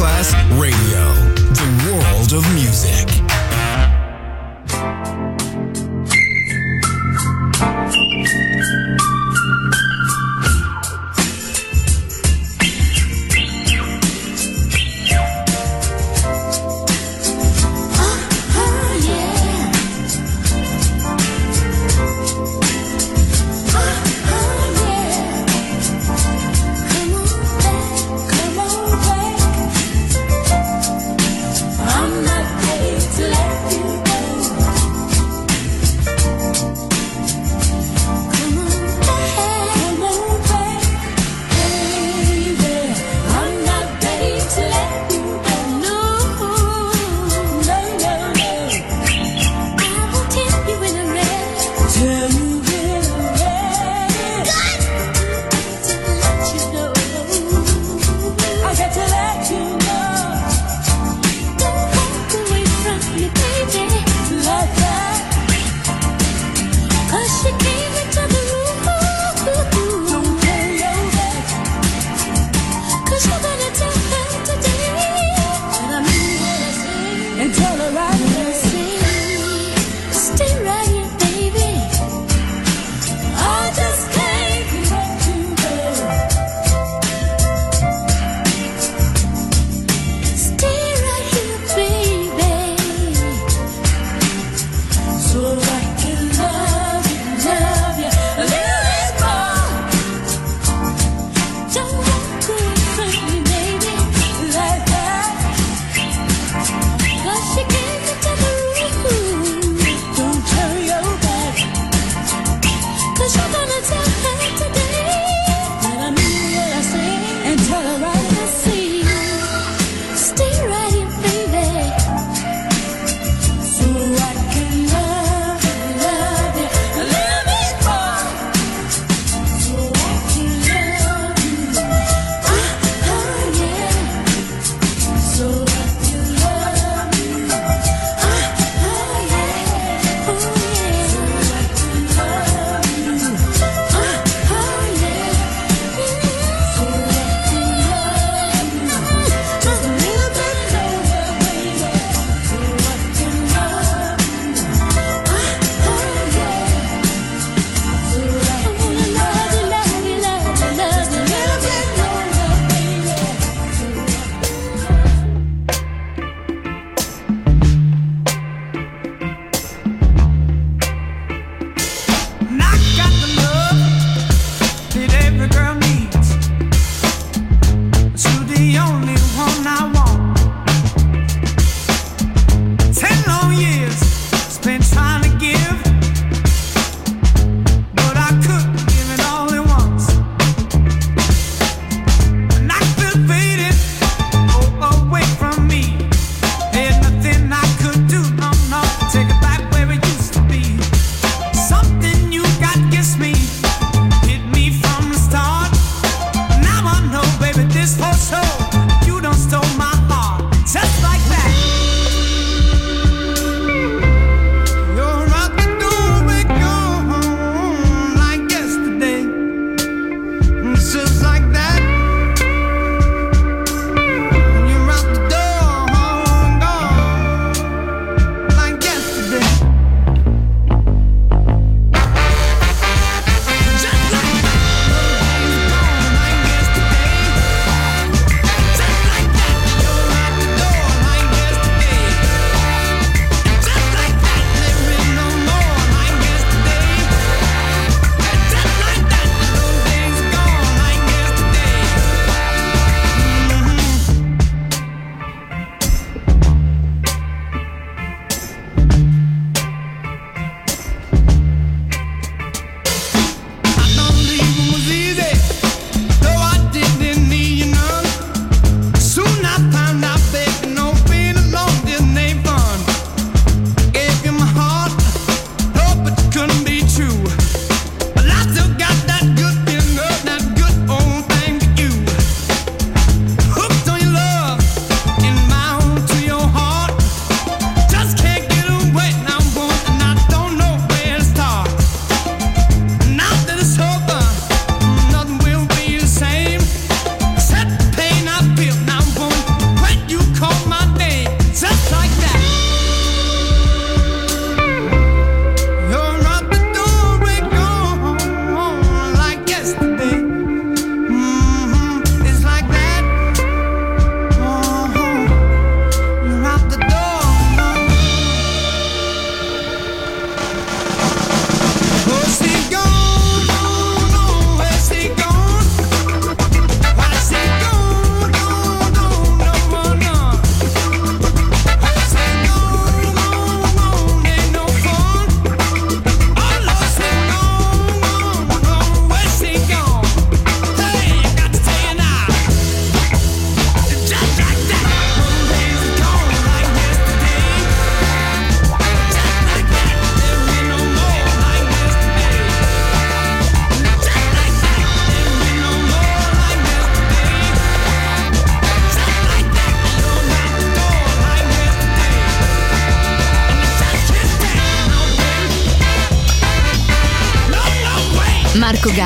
Masterclass Radio,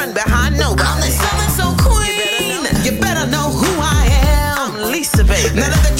run behind nobody. I'm the Southern Soul queen. You better, know. you better know who I am. I'm Lisa, baby. None of the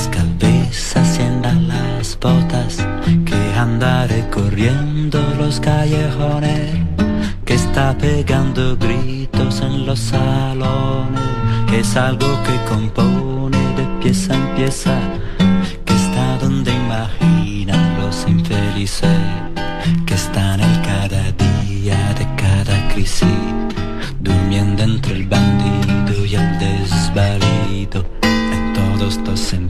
las cabezas siendan las botas, que andaré corriendo los callejones, que está pegando gritos en los salones, que es algo que compone de pieza en pieza, que está donde imaginan los infelices, que están en cada día de cada crisis, durmiendo entre el bandido y el desvalido. En todos los sentidos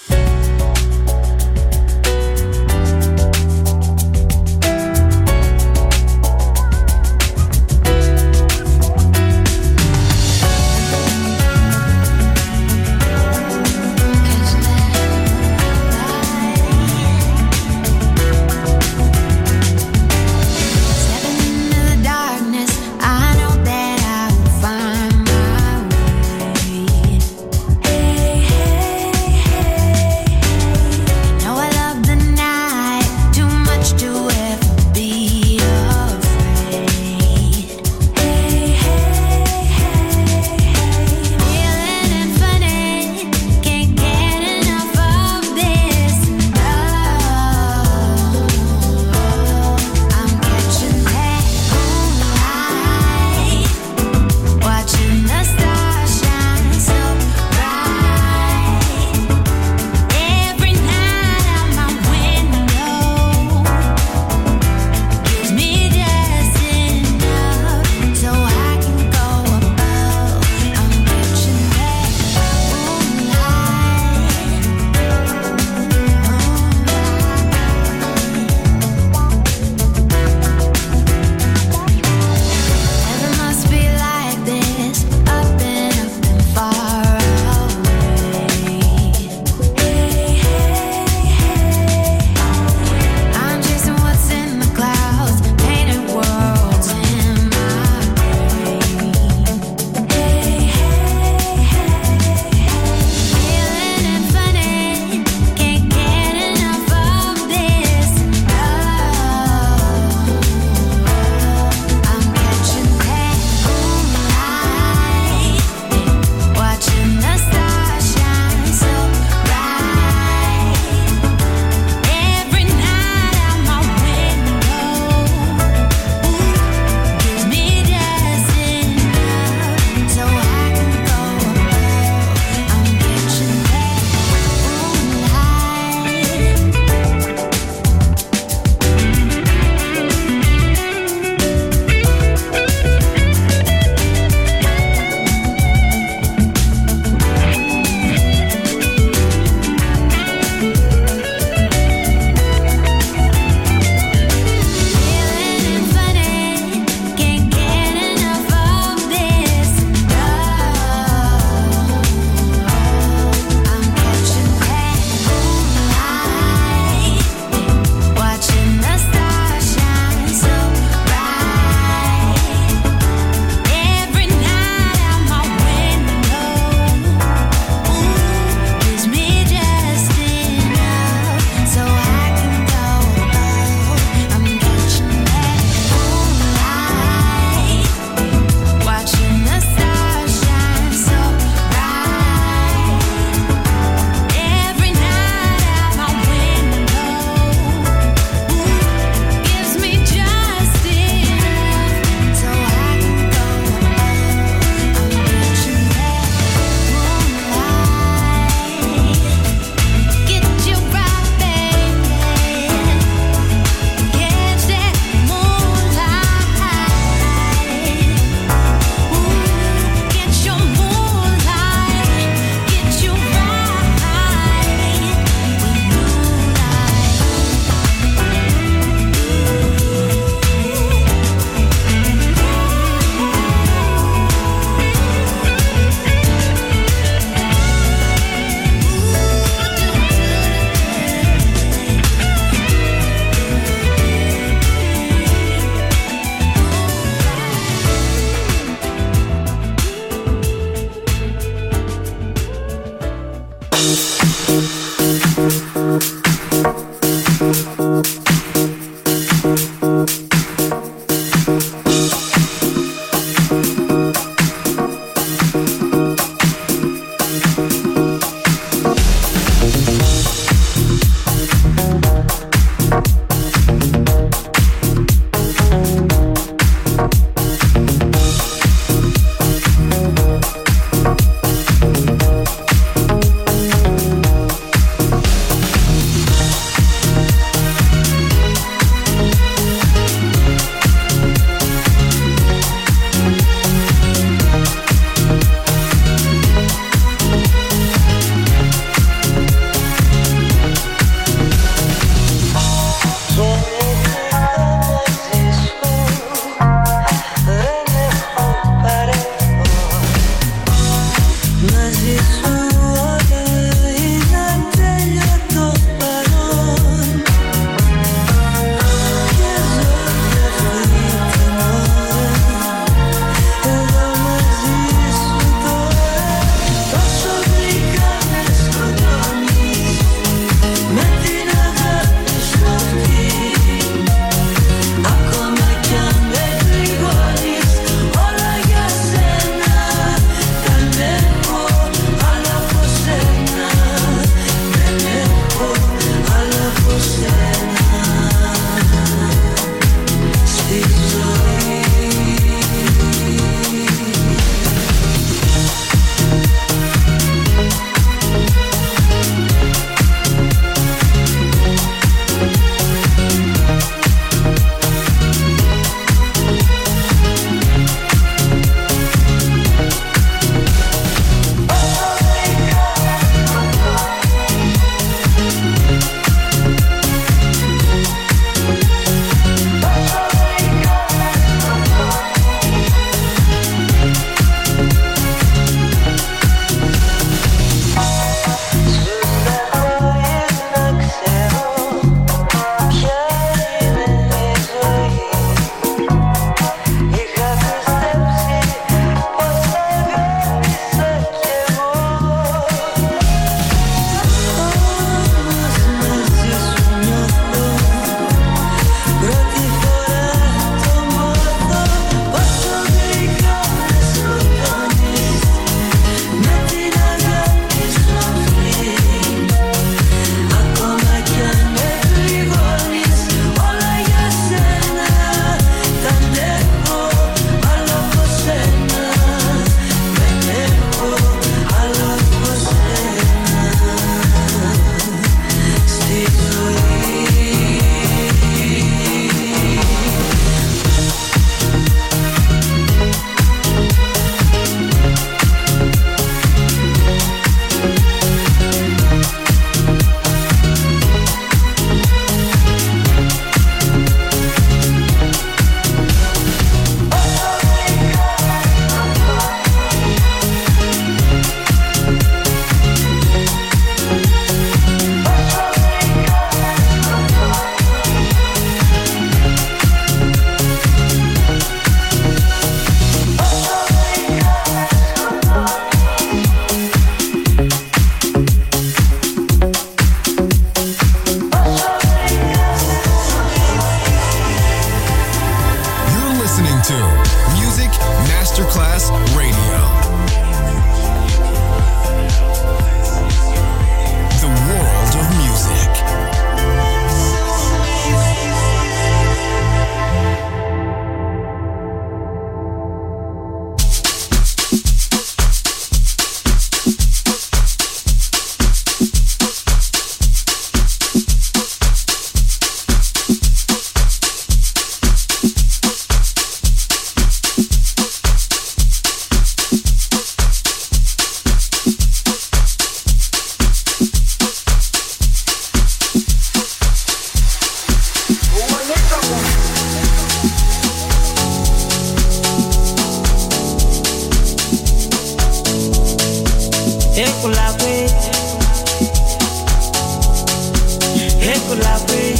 Eccola qui,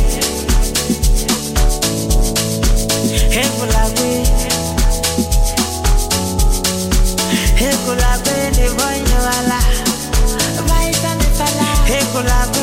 eccola qui, eccola qui, ne voglio alla, vai sale falla, hey qui.